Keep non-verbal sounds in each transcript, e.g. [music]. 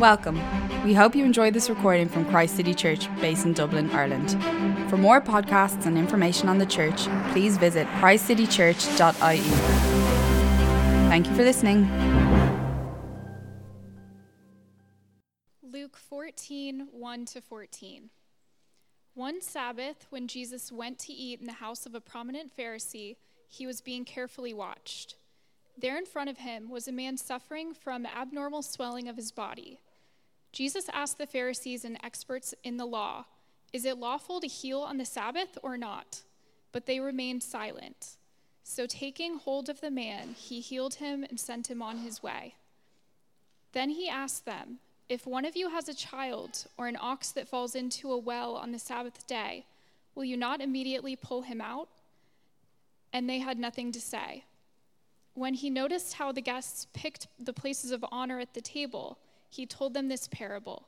Welcome. We hope you enjoyed this recording from Christ City Church, based in Dublin, Ireland. For more podcasts and information on the church, please visit christcitychurch.ie. Thank you for listening. Luke 14 1 to 14. One Sabbath, when Jesus went to eat in the house of a prominent Pharisee, he was being carefully watched. There in front of him was a man suffering from abnormal swelling of his body. Jesus asked the Pharisees and experts in the law, Is it lawful to heal on the Sabbath or not? But they remained silent. So, taking hold of the man, he healed him and sent him on his way. Then he asked them, If one of you has a child or an ox that falls into a well on the Sabbath day, will you not immediately pull him out? And they had nothing to say. When he noticed how the guests picked the places of honor at the table, he told them this parable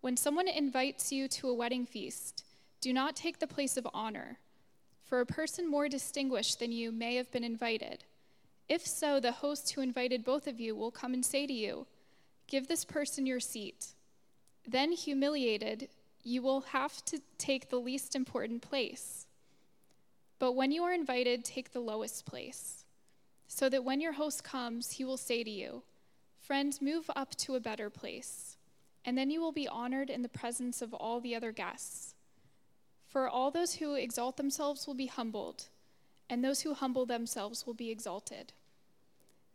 When someone invites you to a wedding feast, do not take the place of honor, for a person more distinguished than you may have been invited. If so, the host who invited both of you will come and say to you, Give this person your seat. Then, humiliated, you will have to take the least important place. But when you are invited, take the lowest place, so that when your host comes, he will say to you, Friends, move up to a better place, and then you will be honored in the presence of all the other guests. For all those who exalt themselves will be humbled, and those who humble themselves will be exalted.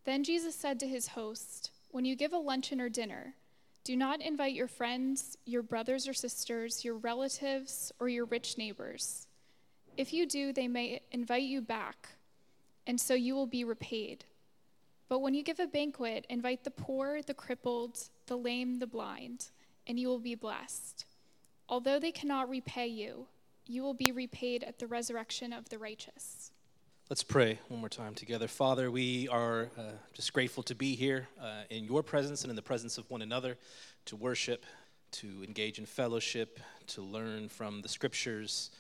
Then Jesus said to his host, When you give a luncheon or dinner, do not invite your friends, your brothers or sisters, your relatives, or your rich neighbors. If you do, they may invite you back, and so you will be repaid. But when you give a banquet, invite the poor, the crippled, the lame, the blind, and you will be blessed. Although they cannot repay you, you will be repaid at the resurrection of the righteous. Let's pray one more time together. Father, we are uh, just grateful to be here uh, in your presence and in the presence of one another to worship, to engage in fellowship, to learn from the scriptures.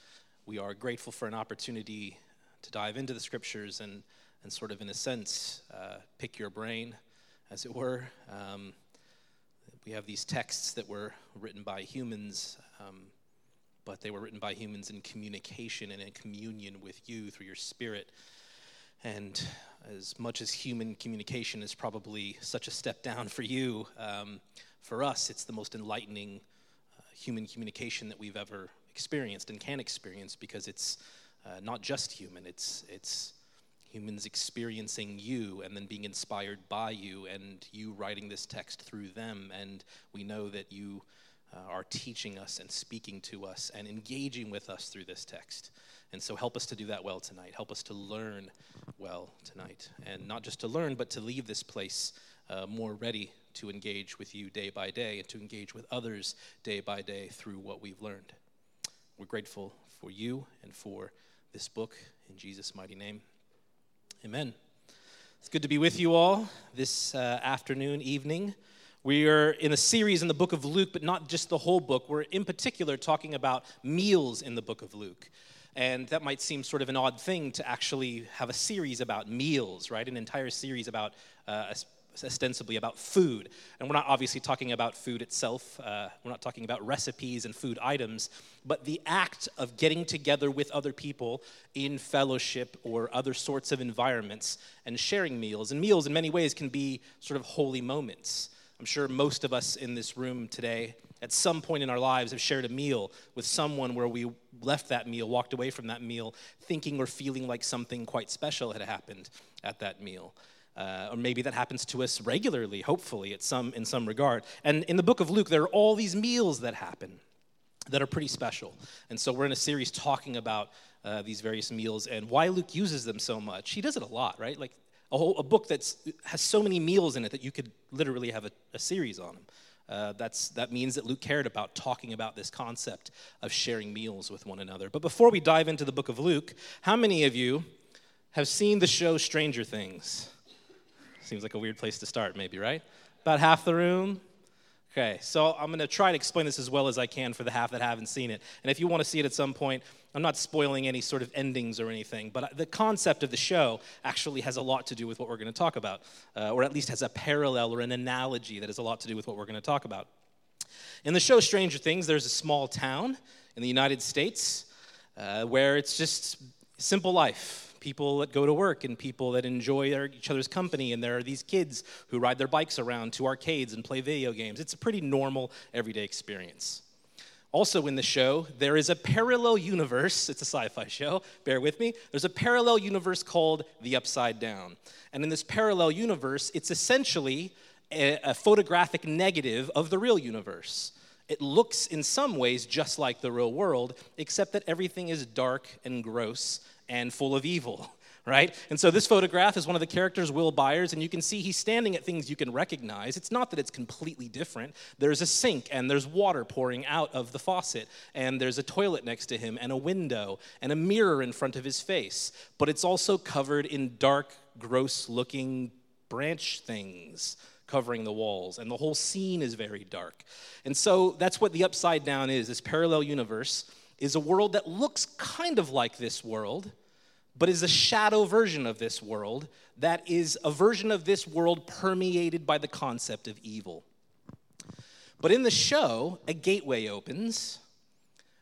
We are grateful for an opportunity to dive into the scriptures and and sort of, in a sense, uh, pick your brain, as it were. Um, we have these texts that were written by humans, um, but they were written by humans in communication and in communion with you through your spirit. And as much as human communication is probably such a step down for you, um, for us, it's the most enlightening uh, human communication that we've ever experienced and can experience because it's uh, not just human, it's, it's humans experiencing you and then being inspired by you and you writing this text through them. And we know that you uh, are teaching us and speaking to us and engaging with us through this text. And so help us to do that well tonight. Help us to learn well tonight. And not just to learn, but to leave this place uh, more ready to engage with you day by day and to engage with others day by day through what we've learned. We're grateful for you and for this book in Jesus' mighty name. Amen. It's good to be with you all this uh, afternoon, evening. We are in a series in the book of Luke, but not just the whole book. We're in particular talking about meals in the book of Luke. And that might seem sort of an odd thing to actually have a series about meals, right? An entire series about uh, ostensibly about food. And we're not obviously talking about food itself, uh, we're not talking about recipes and food items, but the act of getting together with other people in fellowship or other sorts of environments and sharing meals. And meals, in many ways, can be sort of holy moments. I'm sure most of us in this room today, at some point in our lives, have shared a meal with someone where we left that meal, walked away from that meal, thinking or feeling like something quite special had happened at that meal. Uh, or maybe that happens to us regularly, hopefully, at some, in some regard. And in the book of Luke, there are all these meals that happen that are pretty special. And so we're in a series talking about uh, these various meals and why Luke uses them so much. He does it a lot, right? Like a, whole, a book that has so many meals in it that you could literally have a, a series on them. Uh, that's, that means that Luke cared about talking about this concept of sharing meals with one another. But before we dive into the book of Luke, how many of you have seen the show Stranger Things? Seems like a weird place to start, maybe, right? About half the room. Okay, so I'm going to try to explain this as well as I can for the half that haven't seen it. And if you want to see it at some point, I'm not spoiling any sort of endings or anything, but the concept of the show actually has a lot to do with what we're going to talk about, uh, or at least has a parallel or an analogy that has a lot to do with what we're going to talk about. In the show Stranger Things, there's a small town in the United States uh, where it's just simple life people that go to work and people that enjoy their, each other's company. And there are these kids who ride their bikes around to arcades and play video games. It's a pretty normal, everyday experience. Also, in the show, there is a parallel universe. It's a sci fi show, bear with me. There's a parallel universe called The Upside Down. And in this parallel universe, it's essentially a, a photographic negative of the real universe. It looks in some ways just like the real world, except that everything is dark and gross and full of evil, [laughs] right? And so this photograph is one of the characters, Will Byers, and you can see he's standing at things you can recognize. It's not that it's completely different. There's a sink and there's water pouring out of the faucet, and there's a toilet next to him, and a window, and a mirror in front of his face. But it's also covered in dark, gross looking branch things covering the walls, and the whole scene is very dark. And so that's what the upside down is this parallel universe is a world that looks kind of like this world but is a shadow version of this world that is a version of this world permeated by the concept of evil. But in the show, a gateway opens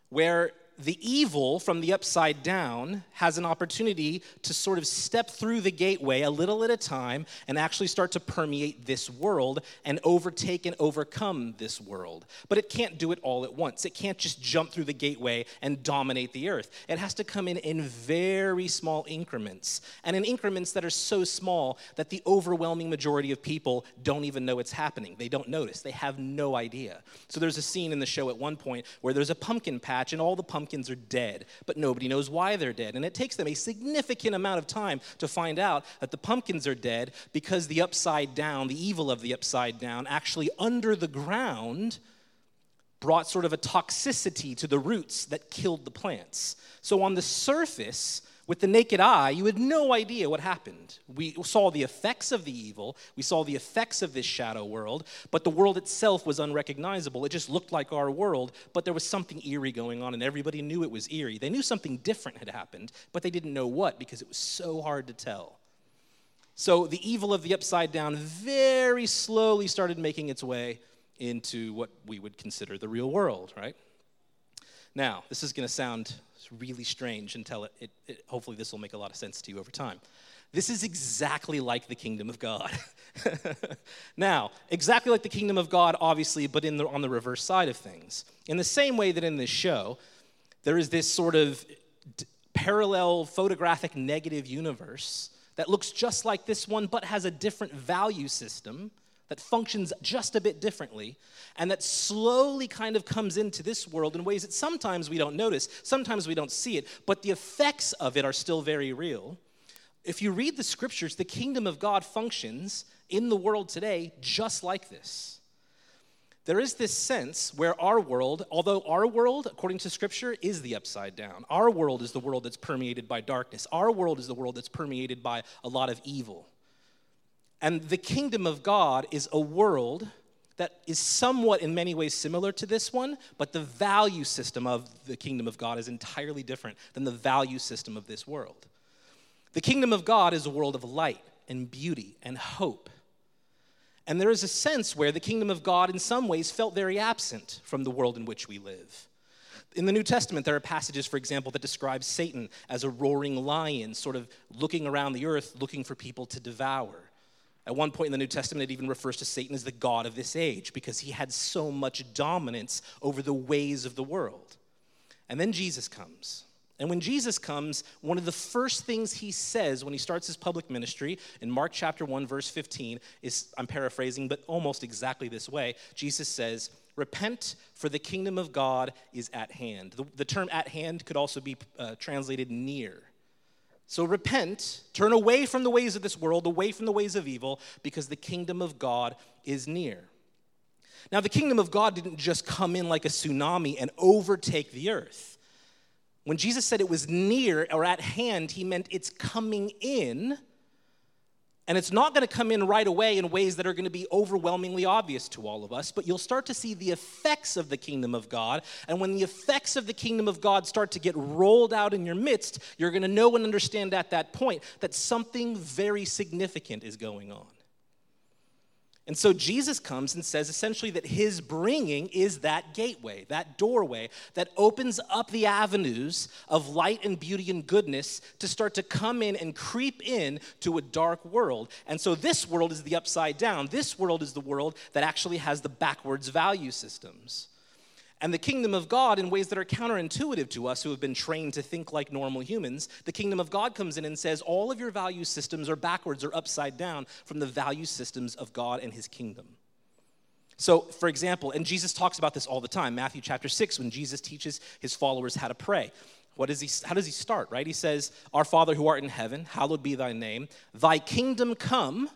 where the evil from the upside down has an opportunity to sort of step through the gateway a little at a time and actually start to permeate this world and overtake and overcome this world. But it can't do it all at once. It can't just jump through the gateway and dominate the earth. It has to come in in very small increments, and in increments that are so small that the overwhelming majority of people don't even know it's happening. They don't notice, they have no idea. So there's a scene in the show at one point where there's a pumpkin patch, and all the pumpkins pumpkins are dead, but nobody knows why they're dead. And it takes them a significant amount of time to find out that the pumpkins are dead because the upside down, the evil of the upside down, actually under the ground brought sort of a toxicity to the roots that killed the plants. So on the surface, with the naked eye, you had no idea what happened. We saw the effects of the evil, we saw the effects of this shadow world, but the world itself was unrecognizable. It just looked like our world, but there was something eerie going on, and everybody knew it was eerie. They knew something different had happened, but they didn't know what because it was so hard to tell. So the evil of the upside down very slowly started making its way into what we would consider the real world, right? Now, this is going to sound really strange until it, it, it hopefully this will make a lot of sense to you over time. This is exactly like the kingdom of God. [laughs] now, exactly like the kingdom of God, obviously, but in the, on the reverse side of things. In the same way that in this show, there is this sort of d- parallel photographic negative universe that looks just like this one, but has a different value system that functions just a bit differently and that slowly kind of comes into this world in ways that sometimes we don't notice, sometimes we don't see it, but the effects of it are still very real. If you read the scriptures, the kingdom of God functions in the world today just like this. There is this sense where our world, although our world, according to scripture, is the upside down, our world is the world that's permeated by darkness, our world is the world that's permeated by a lot of evil. And the kingdom of God is a world that is somewhat in many ways similar to this one, but the value system of the kingdom of God is entirely different than the value system of this world. The kingdom of God is a world of light and beauty and hope. And there is a sense where the kingdom of God, in some ways, felt very absent from the world in which we live. In the New Testament, there are passages, for example, that describe Satan as a roaring lion, sort of looking around the earth, looking for people to devour. At one point in the New Testament, it even refers to Satan as the God of this age because he had so much dominance over the ways of the world. And then Jesus comes. And when Jesus comes, one of the first things he says when he starts his public ministry in Mark chapter 1, verse 15, is I'm paraphrasing, but almost exactly this way. Jesus says, Repent, for the kingdom of God is at hand. The, the term at hand could also be uh, translated near. So repent, turn away from the ways of this world, away from the ways of evil, because the kingdom of God is near. Now, the kingdom of God didn't just come in like a tsunami and overtake the earth. When Jesus said it was near or at hand, he meant it's coming in And it's not going to come in right away in ways that are going to be overwhelmingly obvious to all of us, but you'll start to see the effects of the kingdom of God. And when the effects of the kingdom of God start to get rolled out in your midst, you're going to know and understand at that point that something very significant is going on. And so Jesus comes and says essentially that his bringing is that gateway, that doorway that opens up the avenues of light and beauty and goodness to start to come in and creep in to a dark world. And so this world is the upside down. This world is the world that actually has the backwards value systems and the kingdom of God in ways that are counterintuitive to us who have been trained to think like normal humans. The kingdom of God comes in and says, All of your value systems are backwards or upside down from the value systems of God and his kingdom. So, for example, and Jesus talks about this all the time, Matthew chapter 6, when Jesus teaches his followers how to pray. What does he, how does he start, right? He says, Our Father who art in heaven, hallowed be thy name. Thy kingdom come,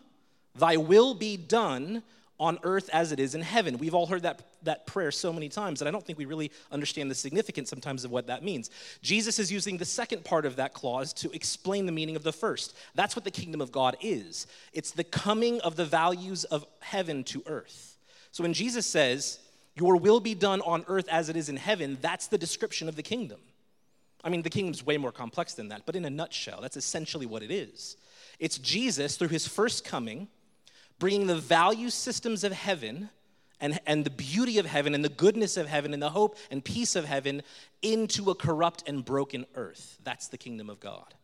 thy will be done on earth as it is in heaven. We've all heard that, that prayer so many times that I don't think we really understand the significance sometimes of what that means. Jesus is using the second part of that clause to explain the meaning of the first. That's what the kingdom of God is it's the coming of the values of heaven to earth. So when Jesus says, Your will be done on earth as it is in heaven, that's the description of the kingdom. I mean, the kingdom's way more complex than that, but in a nutshell, that's essentially what it is. It's Jesus, through his first coming, bringing the value systems of heaven and, and the beauty of heaven and the goodness of heaven and the hope and peace of heaven into a corrupt and broken earth. That's the kingdom of God.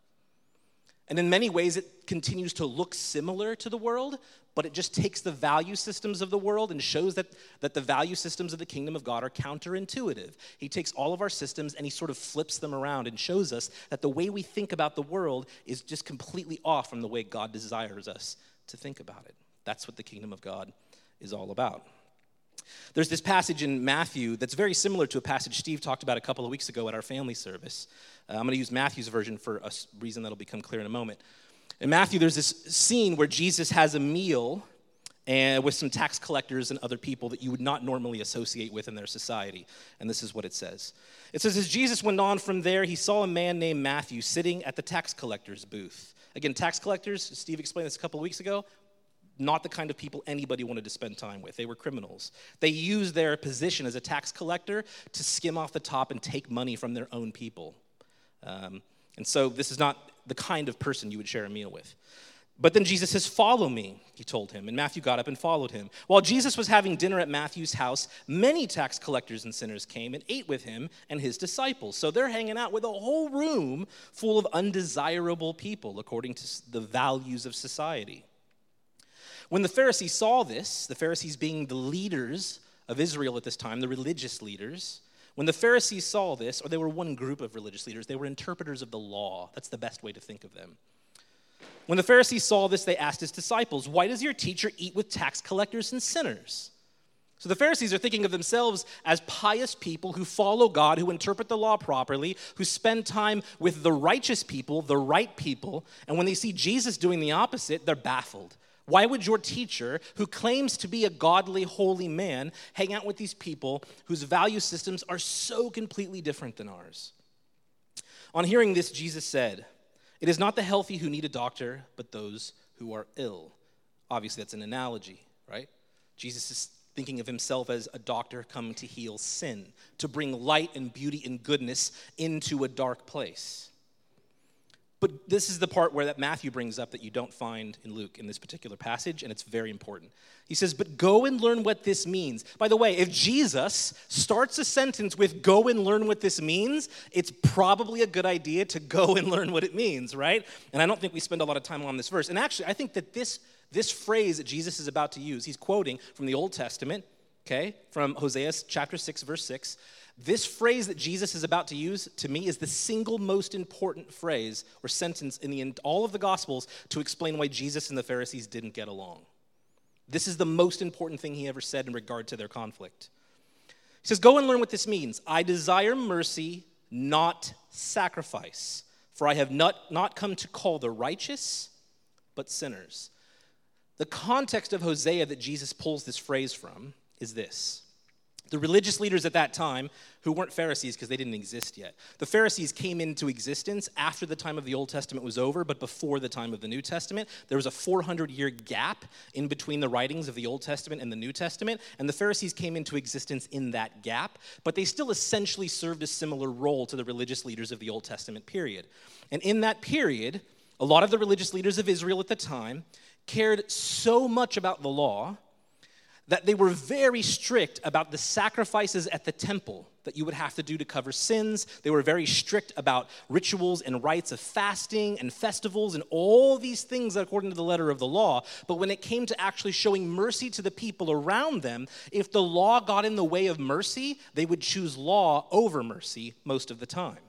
And in many ways, it continues to look similar to the world, but it just takes the value systems of the world and shows that, that the value systems of the kingdom of God are counterintuitive. He takes all of our systems and he sort of flips them around and shows us that the way we think about the world is just completely off from the way God desires us to think about it. That's what the kingdom of God is all about. There's this passage in Matthew that's very similar to a passage Steve talked about a couple of weeks ago at our family service. Uh, I'm going to use Matthew's version for a reason that'll become clear in a moment. In Matthew, there's this scene where Jesus has a meal and with some tax collectors and other people that you would not normally associate with in their society. And this is what it says. It says, As Jesus went on from there, he saw a man named Matthew sitting at the tax collector's booth. Again, tax collectors, Steve explained this a couple of weeks ago, not the kind of people anybody wanted to spend time with. They were criminals. They used their position as a tax collector to skim off the top and take money from their own people. Um, and so this is not the kind of person you would share a meal with. But then Jesus says, Follow me, he told him. And Matthew got up and followed him. While Jesus was having dinner at Matthew's house, many tax collectors and sinners came and ate with him and his disciples. So they're hanging out with a whole room full of undesirable people, according to the values of society. When the Pharisees saw this, the Pharisees being the leaders of Israel at this time, the religious leaders, when the Pharisees saw this, or they were one group of religious leaders, they were interpreters of the law. That's the best way to think of them. When the Pharisees saw this, they asked his disciples, Why does your teacher eat with tax collectors and sinners? So the Pharisees are thinking of themselves as pious people who follow God, who interpret the law properly, who spend time with the righteous people, the right people. And when they see Jesus doing the opposite, they're baffled. Why would your teacher, who claims to be a godly, holy man, hang out with these people whose value systems are so completely different than ours? On hearing this, Jesus said, It is not the healthy who need a doctor, but those who are ill. Obviously, that's an analogy, right? Jesus is thinking of himself as a doctor coming to heal sin, to bring light and beauty and goodness into a dark place. But this is the part where that Matthew brings up that you don't find in Luke in this particular passage, and it's very important. He says, But go and learn what this means. By the way, if Jesus starts a sentence with go and learn what this means, it's probably a good idea to go and learn what it means, right? And I don't think we spend a lot of time on this verse. And actually, I think that this, this phrase that Jesus is about to use, he's quoting from the Old Testament, okay, from Hosea chapter 6, verse 6. This phrase that Jesus is about to use to me is the single most important phrase or sentence in the, all of the Gospels to explain why Jesus and the Pharisees didn't get along. This is the most important thing he ever said in regard to their conflict. He says, Go and learn what this means. I desire mercy, not sacrifice, for I have not, not come to call the righteous, but sinners. The context of Hosea that Jesus pulls this phrase from is this The religious leaders at that time, who weren't Pharisees because they didn't exist yet, the Pharisees came into existence after the time of the Old Testament was over, but before the time of the New Testament. There was a 400 year gap in between the writings of the Old Testament and the New Testament, and the Pharisees came into existence in that gap, but they still essentially served a similar role to the religious leaders of the Old Testament period. And in that period, a lot of the religious leaders of Israel at the time cared so much about the law that they were very strict about the sacrifices at the temple that you would have to do to cover sins. They were very strict about rituals and rites of fasting and festivals and all these things according to the letter of the law. But when it came to actually showing mercy to the people around them, if the law got in the way of mercy, they would choose law over mercy most of the time.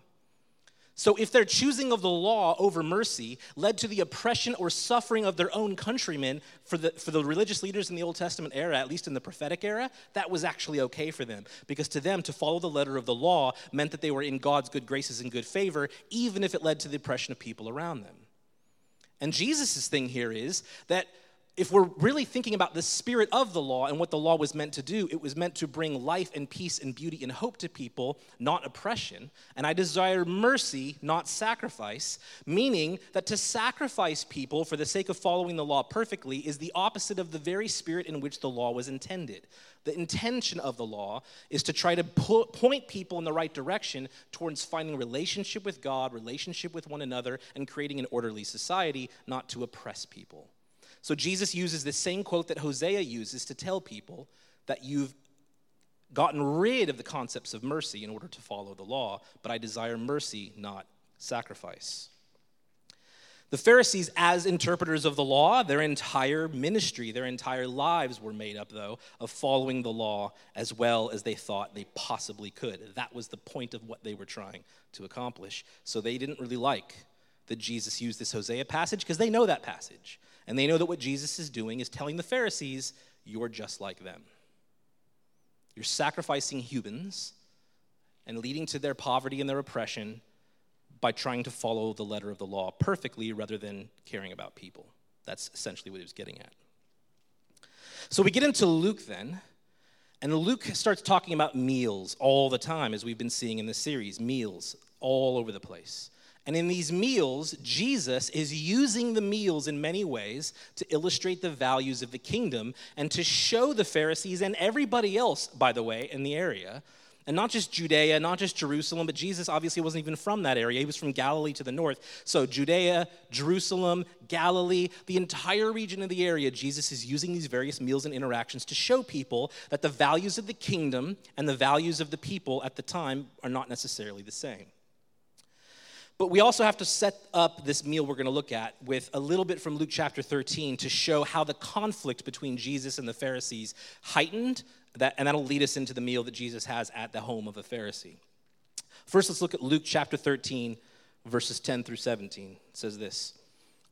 So, if their choosing of the law over mercy led to the oppression or suffering of their own countrymen for the, for the religious leaders in the Old Testament era, at least in the prophetic era, that was actually okay for them. Because to them, to follow the letter of the law meant that they were in God's good graces and good favor, even if it led to the oppression of people around them. And Jesus' thing here is that if we're really thinking about the spirit of the law and what the law was meant to do, it was meant to bring life and peace and beauty and hope to people, not oppression. And I desire mercy, not sacrifice, meaning that to sacrifice people for the sake of following the law perfectly is the opposite of the very spirit in which the law was intended. The intention of the law is to try to po- point people in the right direction towards finding relationship with God, relationship with one another, and creating an orderly society, not to oppress people. So Jesus uses the same quote that Hosea uses to tell people that you've gotten rid of the concepts of mercy in order to follow the law, but I desire mercy, not sacrifice. The Pharisees, as interpreters of the law, their entire ministry, their entire lives were made up, though, of following the law as well as they thought they possibly could. That was the point of what they were trying to accomplish. So they didn't really like that Jesus used this Hosea passage because they know that passage. And they know that what Jesus is doing is telling the Pharisees, you're just like them. You're sacrificing humans and leading to their poverty and their oppression by trying to follow the letter of the law perfectly rather than caring about people. That's essentially what he was getting at. So we get into Luke then, and Luke starts talking about meals all the time, as we've been seeing in the series meals all over the place. And in these meals, Jesus is using the meals in many ways to illustrate the values of the kingdom and to show the Pharisees and everybody else, by the way, in the area. And not just Judea, not just Jerusalem, but Jesus obviously wasn't even from that area. He was from Galilee to the north. So, Judea, Jerusalem, Galilee, the entire region of the area, Jesus is using these various meals and interactions to show people that the values of the kingdom and the values of the people at the time are not necessarily the same. But we also have to set up this meal we're going to look at with a little bit from Luke chapter 13 to show how the conflict between Jesus and the Pharisees heightened, that, and that'll lead us into the meal that Jesus has at the home of a Pharisee. First, let's look at Luke chapter 13, verses 10 through 17. It says this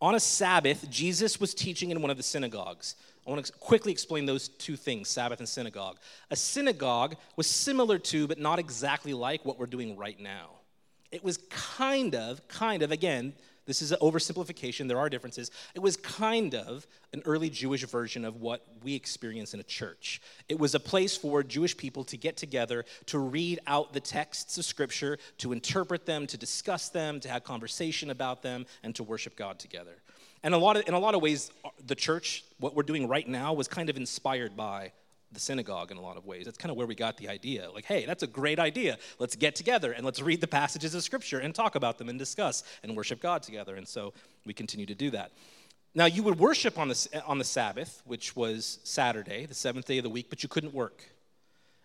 On a Sabbath, Jesus was teaching in one of the synagogues. I want to quickly explain those two things Sabbath and synagogue. A synagogue was similar to, but not exactly like, what we're doing right now. It was kind of, kind of, again, this is an oversimplification, there are differences. It was kind of an early Jewish version of what we experience in a church. It was a place for Jewish people to get together, to read out the texts of Scripture, to interpret them, to discuss them, to have conversation about them, and to worship God together. And a lot of, in a lot of ways, the church, what we're doing right now, was kind of inspired by the synagogue in a lot of ways. That's kind of where we got the idea. Like, hey, that's a great idea. Let's get together and let's read the passages of Scripture and talk about them and discuss and worship God together. And so we continue to do that. Now, you would worship on the, on the Sabbath, which was Saturday, the seventh day of the week, but you couldn't work.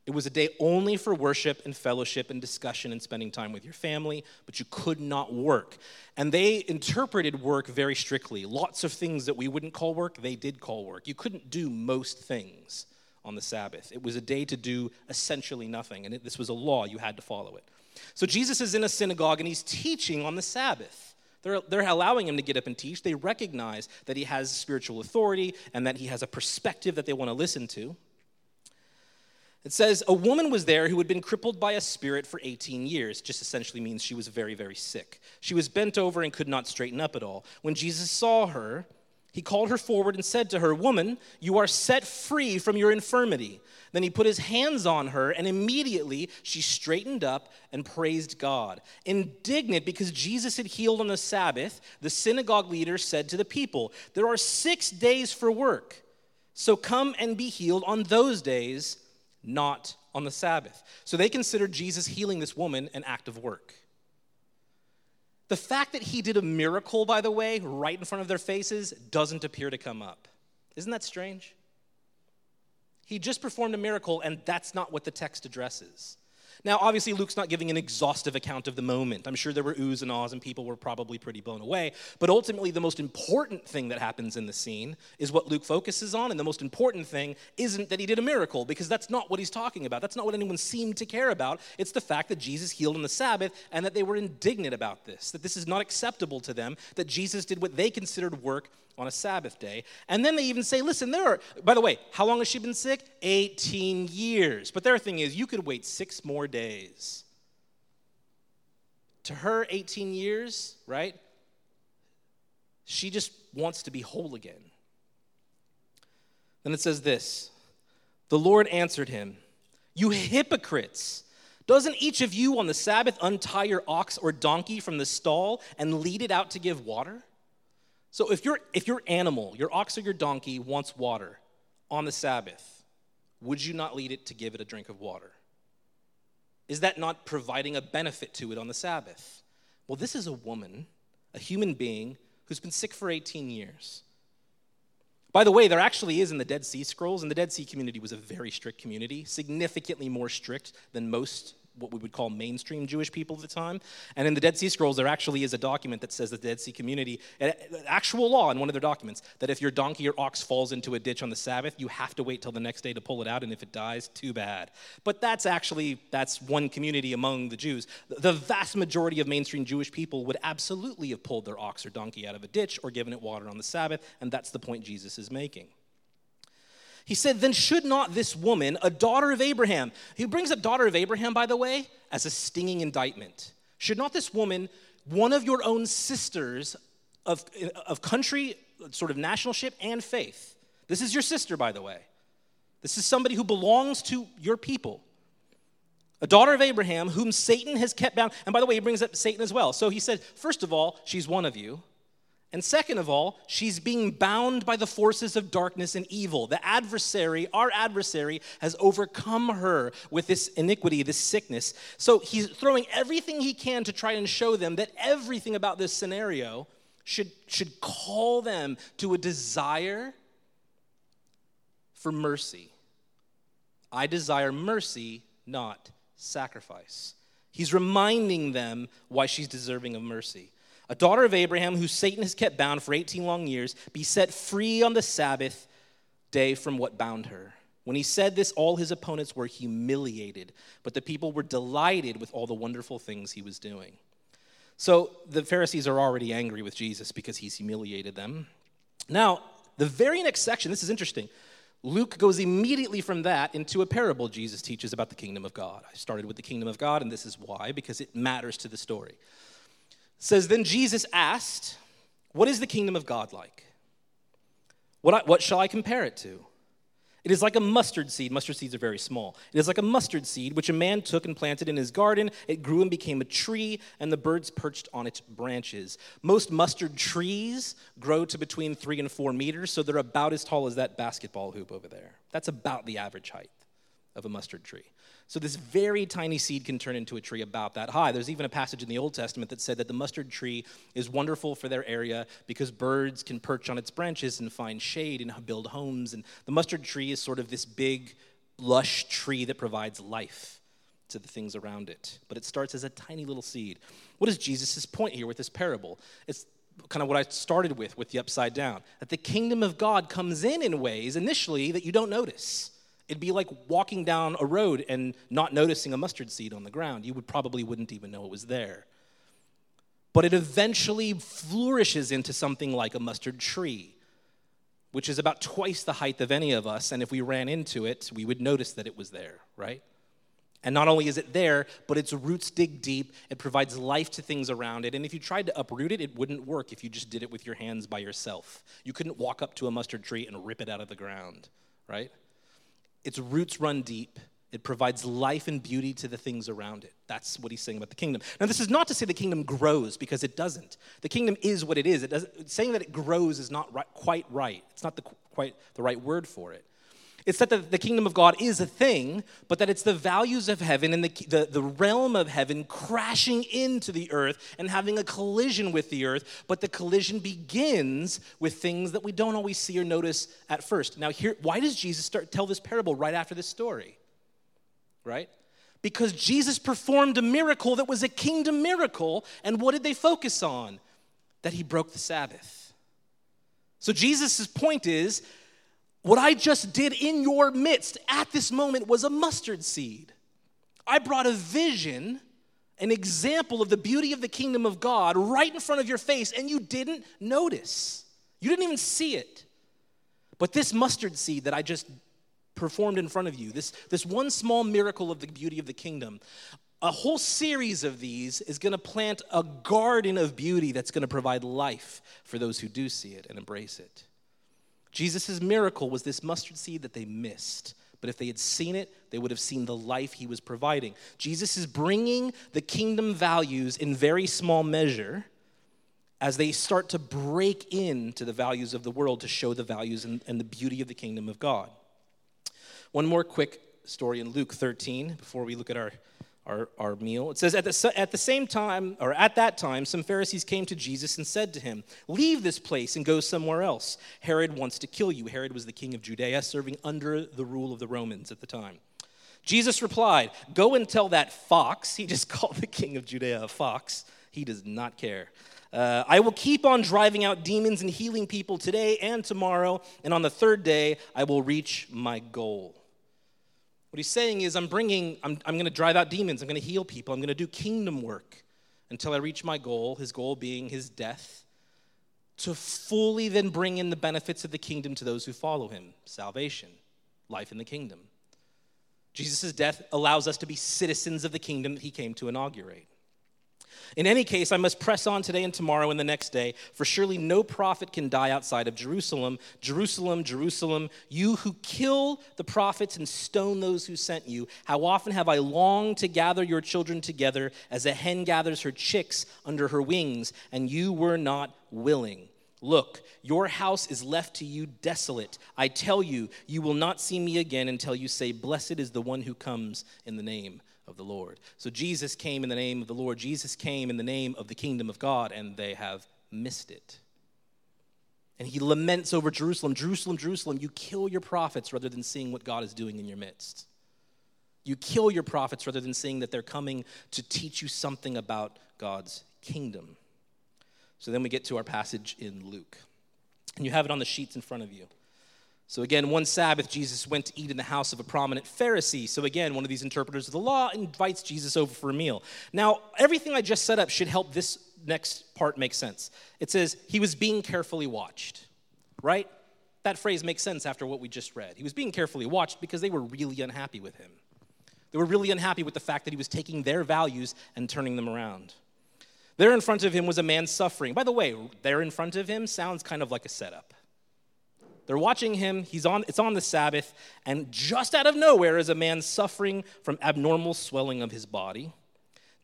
It was a day only for worship and fellowship and discussion and spending time with your family, but you could not work. And they interpreted work very strictly. Lots of things that we wouldn't call work, they did call work. You couldn't do most things on the Sabbath. It was a day to do essentially nothing, and it, this was a law. You had to follow it. So Jesus is in a synagogue and he's teaching on the Sabbath. They're, they're allowing him to get up and teach. They recognize that he has spiritual authority and that he has a perspective that they want to listen to. It says, A woman was there who had been crippled by a spirit for 18 years, just essentially means she was very, very sick. She was bent over and could not straighten up at all. When Jesus saw her, He called her forward and said to her, Woman, you are set free from your infirmity. Then he put his hands on her, and immediately she straightened up and praised God. Indignant because Jesus had healed on the Sabbath, the synagogue leader said to the people, There are six days for work, so come and be healed on those days, not on the Sabbath. So they considered Jesus healing this woman an act of work. The fact that he did a miracle, by the way, right in front of their faces, doesn't appear to come up. Isn't that strange? He just performed a miracle, and that's not what the text addresses. Now, obviously, Luke's not giving an exhaustive account of the moment. I'm sure there were oohs and ahs, and people were probably pretty blown away. But ultimately, the most important thing that happens in the scene is what Luke focuses on. And the most important thing isn't that he did a miracle, because that's not what he's talking about. That's not what anyone seemed to care about. It's the fact that Jesus healed on the Sabbath and that they were indignant about this, that this is not acceptable to them, that Jesus did what they considered work on a Sabbath day. And then they even say, listen, there are, by the way, how long has she been sick? 18 years. But their thing is, you could wait six more days. To her, 18 years, right? She just wants to be whole again. Then it says this The Lord answered him, You hypocrites! Doesn't each of you on the Sabbath untie your ox or donkey from the stall and lead it out to give water? So if your if your animal, your ox or your donkey wants water on the Sabbath, would you not lead it to give it a drink of water? Is that not providing a benefit to it on the Sabbath? Well, this is a woman, a human being who's been sick for 18 years. By the way, there actually is in the Dead Sea Scrolls, and the Dead Sea community was a very strict community, significantly more strict than most what we would call mainstream Jewish people at the time. And in the Dead Sea Scrolls, there actually is a document that says that the Dead Sea community, uh, actual law in one of their documents, that if your donkey or ox falls into a ditch on the Sabbath, you have to wait till the next day to pull it out, and if it dies, too bad. But that's actually, that's one community among the Jews. The vast majority of mainstream Jewish people would absolutely have pulled their ox or donkey out of a ditch or given it water on the Sabbath, and that's the point Jesus is making. He said, Then should not this woman, a daughter of Abraham, he brings up daughter of Abraham, by the way, as a stinging indictment. Should not this woman, one of your own sisters of, of country, sort of nationalship, and faith, this is your sister, by the way. This is somebody who belongs to your people. A daughter of Abraham, whom Satan has kept bound. And by the way, he brings up Satan as well. So he said, first of all, she's one of you. And second of all, she's being bound by the forces of darkness and evil. The adversary, our adversary, has overcome her with this iniquity, this sickness. So he's throwing everything he can to try and show them that everything about this scenario should, should call them to a desire for mercy. I desire mercy, not sacrifice. He's reminding them why she's deserving of mercy a daughter of Abraham who Satan has kept bound for 18 long years, be set free on the Sabbath day from what bound her. When he said this, all his opponents were humiliated, but the people were delighted with all the wonderful things he was doing. So the Pharisees are already angry with Jesus because he's humiliated them. Now, the very next section, this is interesting. Luke goes immediately from that into a parable Jesus teaches about the kingdom of God. I started with the kingdom of God, and this is why, because it matters to the story says, Then Jesus asked, What is the kingdom of God like? What, I, what shall I compare it to? It is like a mustard seed. Mustard seeds are very small. It is like a mustard seed, which a man took and planted in his garden. It grew and became a tree, and the birds perched on its branches. Most mustard trees grow to between three and four meters, so they're about as tall as that basketball hoop over there. That's about the average height of a mustard tree. So, this very tiny seed can turn into a tree about that high. There's even a passage in the Old Testament that said that the mustard tree is wonderful for their area because birds can perch on its branches and find shade and build homes. And the mustard tree is sort of this big, lush tree that provides life to the things around it. But it starts as a tiny little seed. What is Jesus' point here with this parable? It's kind of what I started with, with the upside down that the kingdom of God comes in in ways initially that you don't notice. It'd be like walking down a road and not noticing a mustard seed on the ground. You would probably wouldn't even know it was there. But it eventually flourishes into something like a mustard tree, which is about twice the height of any of us. And if we ran into it, we would notice that it was there, right? And not only is it there, but its roots dig deep. It provides life to things around it. And if you tried to uproot it, it wouldn't work if you just did it with your hands by yourself. You couldn't walk up to a mustard tree and rip it out of the ground, right? Its roots run deep. It provides life and beauty to the things around it. That's what he's saying about the kingdom. Now, this is not to say the kingdom grows because it doesn't. The kingdom is what it is. It doesn't saying that it grows is not right, quite right. It's not the, quite the right word for it. It's that the, the kingdom of God is a thing, but that it's the values of heaven and the, the, the realm of heaven crashing into the earth and having a collision with the earth. But the collision begins with things that we don't always see or notice at first. Now, here, why does Jesus start tell this parable right after this story? Right? Because Jesus performed a miracle that was a kingdom miracle, and what did they focus on? That he broke the Sabbath. So Jesus' point is what I just did in your midst at this moment was a mustard seed. I brought a vision, an example of the beauty of the kingdom of God right in front of your face, and you didn't notice. You didn't even see it. But this mustard seed that I just performed in front of you, this, this one small miracle of the beauty of the kingdom, a whole series of these is going to plant a garden of beauty that's going to provide life for those who do see it and embrace it. Jesus' miracle was this mustard seed that they missed. But if they had seen it, they would have seen the life he was providing. Jesus is bringing the kingdom values in very small measure as they start to break into the values of the world to show the values and, and the beauty of the kingdom of God. One more quick story in Luke 13 before we look at our our, our meal. It says, at the, at the same time, or at that time, some Pharisees came to Jesus and said to him, Leave this place and go somewhere else. Herod wants to kill you. Herod was the king of Judea, serving under the rule of the Romans at the time. Jesus replied, Go and tell that fox, [laughs] he just called the king of Judea a fox. He does not care. Uh, I will keep on driving out demons and healing people today and tomorrow, and on the third day, I will reach my goal. What he's saying is, I'm bringing, I'm, I'm going to drive out demons, I'm going to heal people, I'm going to do kingdom work until I reach my goal, his goal being his death, to fully then bring in the benefits of the kingdom to those who follow him salvation, life in the kingdom. Jesus' death allows us to be citizens of the kingdom that he came to inaugurate. In any case, I must press on today and tomorrow and the next day, for surely no prophet can die outside of Jerusalem. Jerusalem, Jerusalem, you who kill the prophets and stone those who sent you, how often have I longed to gather your children together as a hen gathers her chicks under her wings, and you were not willing. Look, your house is left to you desolate. I tell you, you will not see me again until you say, Blessed is the one who comes in the name of the Lord. So Jesus came in the name of the Lord. Jesus came in the name of the kingdom of God, and they have missed it. And he laments over Jerusalem Jerusalem, Jerusalem, you kill your prophets rather than seeing what God is doing in your midst. You kill your prophets rather than seeing that they're coming to teach you something about God's kingdom. So then we get to our passage in Luke. And you have it on the sheets in front of you. So again, one Sabbath, Jesus went to eat in the house of a prominent Pharisee. So again, one of these interpreters of the law invites Jesus over for a meal. Now, everything I just set up should help this next part make sense. It says, he was being carefully watched, right? That phrase makes sense after what we just read. He was being carefully watched because they were really unhappy with him. They were really unhappy with the fact that he was taking their values and turning them around. There in front of him was a man suffering. By the way, there in front of him sounds kind of like a setup. They're watching him. He's on, it's on the Sabbath, and just out of nowhere is a man suffering from abnormal swelling of his body.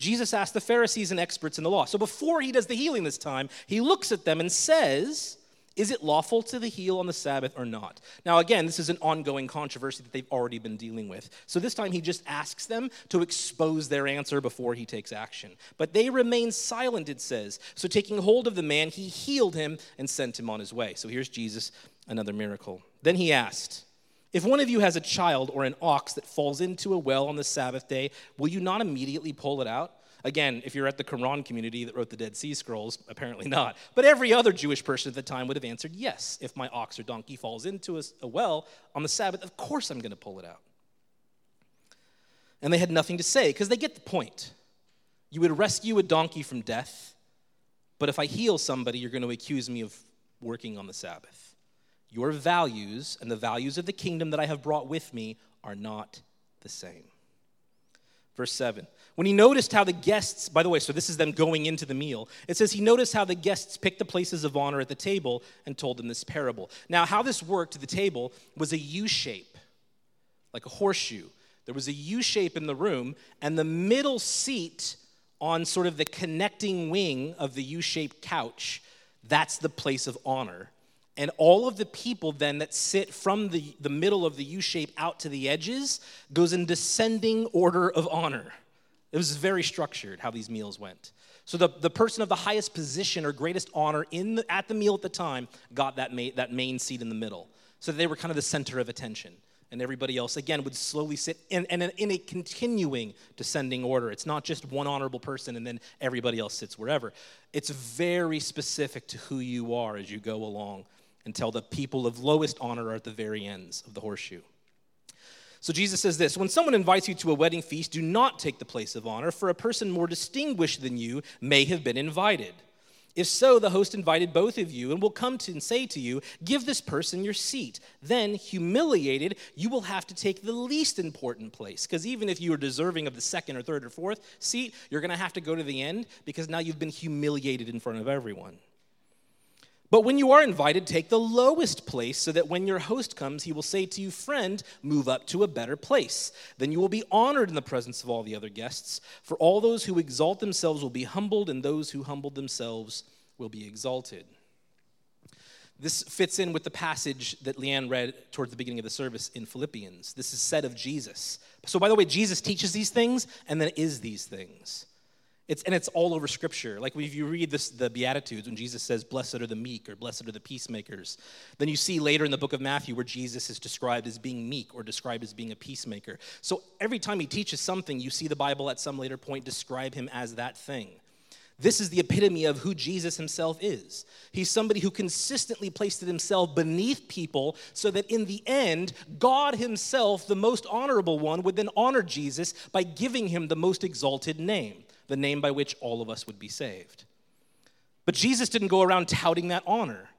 Jesus asked the Pharisees and experts in the law. So before he does the healing this time, he looks at them and says, Is it lawful to the heal on the Sabbath or not? Now, again, this is an ongoing controversy that they've already been dealing with. So this time he just asks them to expose their answer before he takes action. But they remain silent, it says. So taking hold of the man, he healed him and sent him on his way. So here's Jesus another miracle. Then he asked, If one of you has a child or an ox that falls into a well on the Sabbath day, will you not immediately pull it out? Again, if you're at the Qumran community that wrote the Dead Sea Scrolls, [laughs] apparently not. But every other Jewish person at the time would have answered yes. If my ox or donkey falls into a well on the Sabbath, of course I'm going to pull it out. And they had nothing to say because they get the point. You would rescue a donkey from death, but if I heal somebody, you're going to accuse me of working on the Sabbath. Your values and the values of the kingdom that I have brought with me are not the same. Verse 7. When he noticed how the guests, by the way, so this is them going into the meal, it says he noticed how the guests picked the places of honor at the table and told them this parable. Now, how this worked the table was a U shape, like a horseshoe. There was a U shape in the room, and the middle seat on sort of the connecting wing of the U shaped couch, that's the place of honor. And all of the people then that sit from the, the middle of the U shape out to the edges goes in descending order of honor. It was very structured how these meals went. So the, the person of the highest position or greatest honor in the, at the meal at the time got that, ma- that main seat in the middle. So they were kind of the center of attention. And everybody else, again, would slowly sit in, in, a, in a continuing descending order. It's not just one honorable person and then everybody else sits wherever. It's very specific to who you are as you go along until the people of lowest honor are at the very ends of the horseshoe. So Jesus says this When someone invites you to a wedding feast, do not take the place of honor, for a person more distinguished than you may have been invited. If so, the host invited both of you and will come to and say to you, Give this person your seat. Then, humiliated, you will have to take the least important place. Because even if you are deserving of the second or third or fourth seat, you're going to have to go to the end because now you've been humiliated in front of everyone. But when you are invited, take the lowest place so that when your host comes, he will say to you, Friend, move up to a better place. Then you will be honored in the presence of all the other guests. For all those who exalt themselves will be humbled, and those who humble themselves will be exalted. This fits in with the passage that Leanne read towards the beginning of the service in Philippians. This is said of Jesus. So, by the way, Jesus teaches these things and then is these things. It's, and it's all over Scripture. Like if you read this, the Beatitudes, when Jesus says, Blessed are the meek or blessed are the peacemakers, then you see later in the book of Matthew where Jesus is described as being meek or described as being a peacemaker. So every time he teaches something, you see the Bible at some later point describe him as that thing. This is the epitome of who Jesus himself is. He's somebody who consistently placed himself beneath people so that in the end, God himself, the most honorable one, would then honor Jesus by giving him the most exalted name the name by which all of us would be saved. But Jesus didn't go around touting that honor.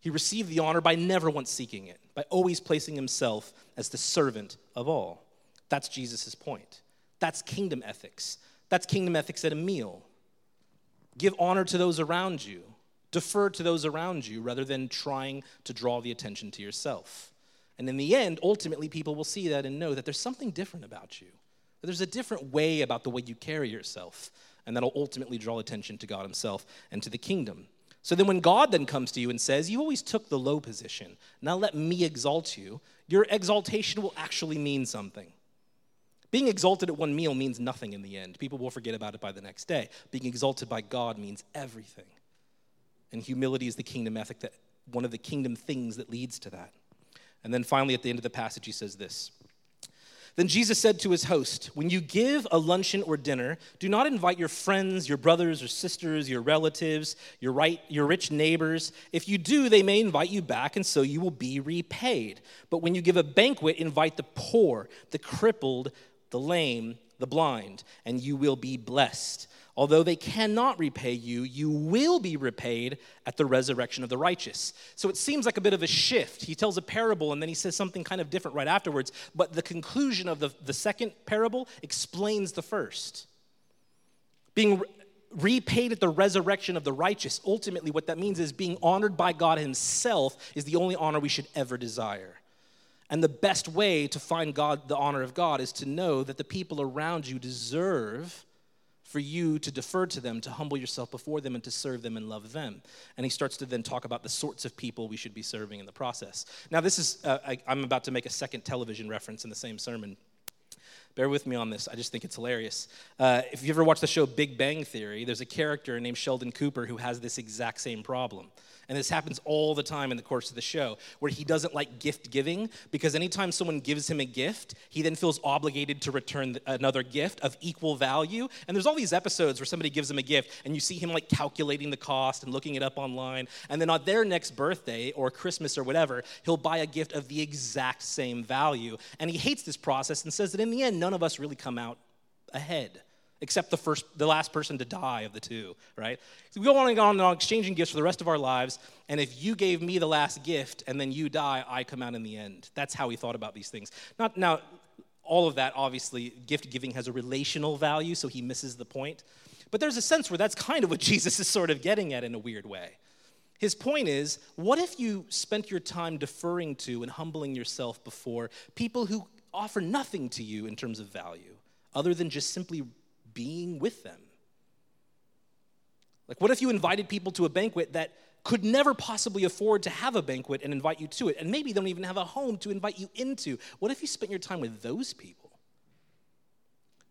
He received the honor by never once seeking it, by always placing himself as the servant of all. That's Jesus' point. That's kingdom ethics. That's kingdom ethics at a meal. Give honor to those around you, defer to those around you rather than trying to draw the attention to yourself. And in the end, ultimately, people will see that and know that there's something different about you. There's a different way about the way you carry yourself, and that'll ultimately draw attention to God Himself and to the kingdom. So then, when God then comes to you and says, You always took the low position, now let me exalt you, your exaltation will actually mean something. Being exalted at one meal means nothing in the end. People will forget about it by the next day. Being exalted by God means everything. And humility is the kingdom ethic that one of the kingdom things that leads to that. And then finally, at the end of the passage, he says this then Jesus said to his host, When you give a luncheon or dinner, do not invite your friends, your brothers or sisters, your relatives, your, right, your rich neighbors. If you do, they may invite you back, and so you will be repaid. But when you give a banquet, invite the poor, the crippled, the lame, the blind, and you will be blessed. Although they cannot repay you, you will be repaid at the resurrection of the righteous. So it seems like a bit of a shift. He tells a parable and then he says something kind of different right afterwards, but the conclusion of the, the second parable explains the first. Being repaid at the resurrection of the righteous, ultimately, what that means is being honored by God Himself is the only honor we should ever desire. And the best way to find God, the honor of God, is to know that the people around you deserve for you to defer to them, to humble yourself before them, and to serve them and love them. And he starts to then talk about the sorts of people we should be serving in the process. Now, this is, uh, I, I'm about to make a second television reference in the same sermon. Bear with me on this. I just think it's hilarious. Uh, if you ever watch the show Big Bang Theory, there's a character named Sheldon Cooper who has this exact same problem. And this happens all the time in the course of the show, where he doesn't like gift giving because anytime someone gives him a gift, he then feels obligated to return another gift of equal value. And there's all these episodes where somebody gives him a gift and you see him like calculating the cost and looking it up online. And then on their next birthday or Christmas or whatever, he'll buy a gift of the exact same value. And he hates this process and says that in the end, none of us really come out ahead except the first the last person to die of the two right so we go on and on and on exchanging gifts for the rest of our lives and if you gave me the last gift and then you die i come out in the end that's how he thought about these things not now all of that, obviously, gift giving has a relational value, so he misses the point. But there's a sense where that's kind of what [laughs] Jesus is sort of getting at in a weird way. His point is what if you spent your time deferring to and humbling yourself before people who offer nothing to you in terms of value, other than just simply being with them? Like, what if you invited people to a banquet that could never possibly afford to have a banquet and invite you to it, and maybe they don't even have a home to invite you into? What if you spent your time with those people?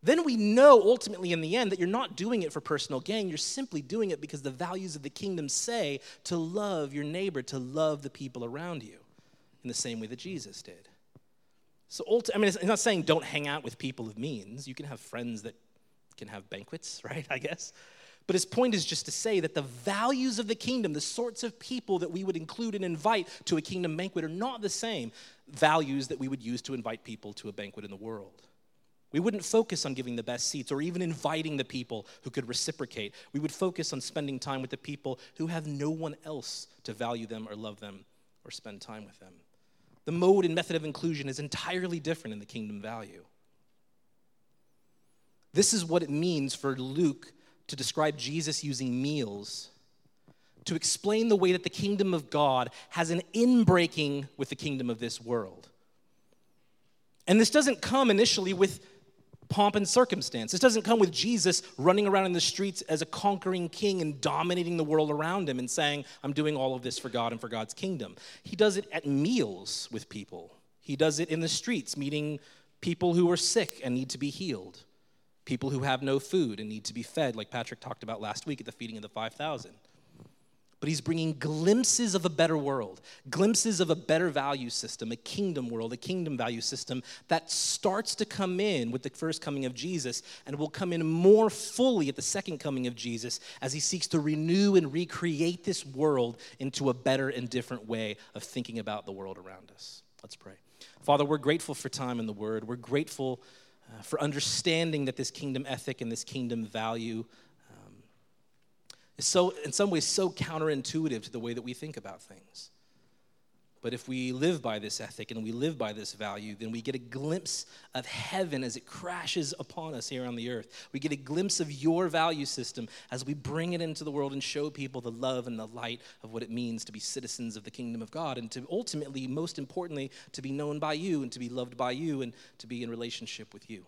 then we know ultimately in the end that you're not doing it for personal gain. You're simply doing it because the values of the kingdom say to love your neighbor, to love the people around you in the same way that Jesus did. So, I mean, it's not saying don't hang out with people of means. You can have friends that can have banquets, [laughs] right? I guess. But his point is just to say that the values of the kingdom, the sorts of people that we would include and invite to a kingdom banquet, are not the same values that we would use to invite people to a banquet in the world. We wouldn't focus on giving the best seats or even inviting the people who could reciprocate. We would focus on spending time with the people who have no one else to value them or love them or spend time with them. The mode and method of inclusion is entirely different in the kingdom value. This is what it means for Luke to describe Jesus using meals to explain the way that the kingdom of God has an inbreaking with the kingdom of this world. And this doesn't come initially with pomp and circumstance. This doesn't come with Jesus running around in the streets as a conquering king and dominating the world around him and saying, I'm doing all of this for God and for God's kingdom. He does it at meals with people, he does it in the streets, meeting people who are sick and need to be healed, people who have no food and need to be fed, like Patrick talked about last week at the feeding of the 5,000 but he's bringing glimpses of a better world, glimpses of a better value system, a kingdom world, a kingdom value system that starts to come in with the first coming of Jesus and will come in more fully at the second coming of Jesus as he seeks to renew and recreate this world into a better and different way of thinking about the world around us. Let's pray. Father, we're grateful for time in the Word. We're grateful uh, for understanding that this kingdom ethic and this kingdom value is so, in some ways, so counterintuitive to the way that we think about things. But if we live by this ethic and we live by this value, then we get a glimpse of heaven as it crashes upon us here on the earth. We get a glimpse of your value system as we bring it into the world and show people the love and the light of what it means to be citizens of the kingdom of God and to ultimately, most importantly, to be known by you and to be loved by you and to be in relationship with you.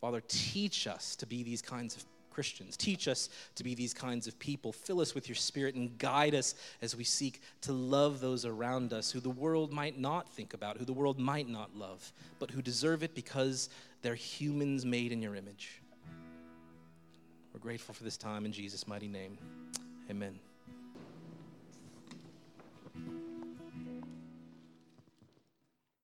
Father, teach us to be these kinds of Christians. Teach us to be these kinds of people. Fill us with your spirit and guide us as we seek to love those around us who the world might not think about, who the world might not love, but who deserve it because they're humans made in your image. We're grateful for this time in Jesus' mighty name. Amen.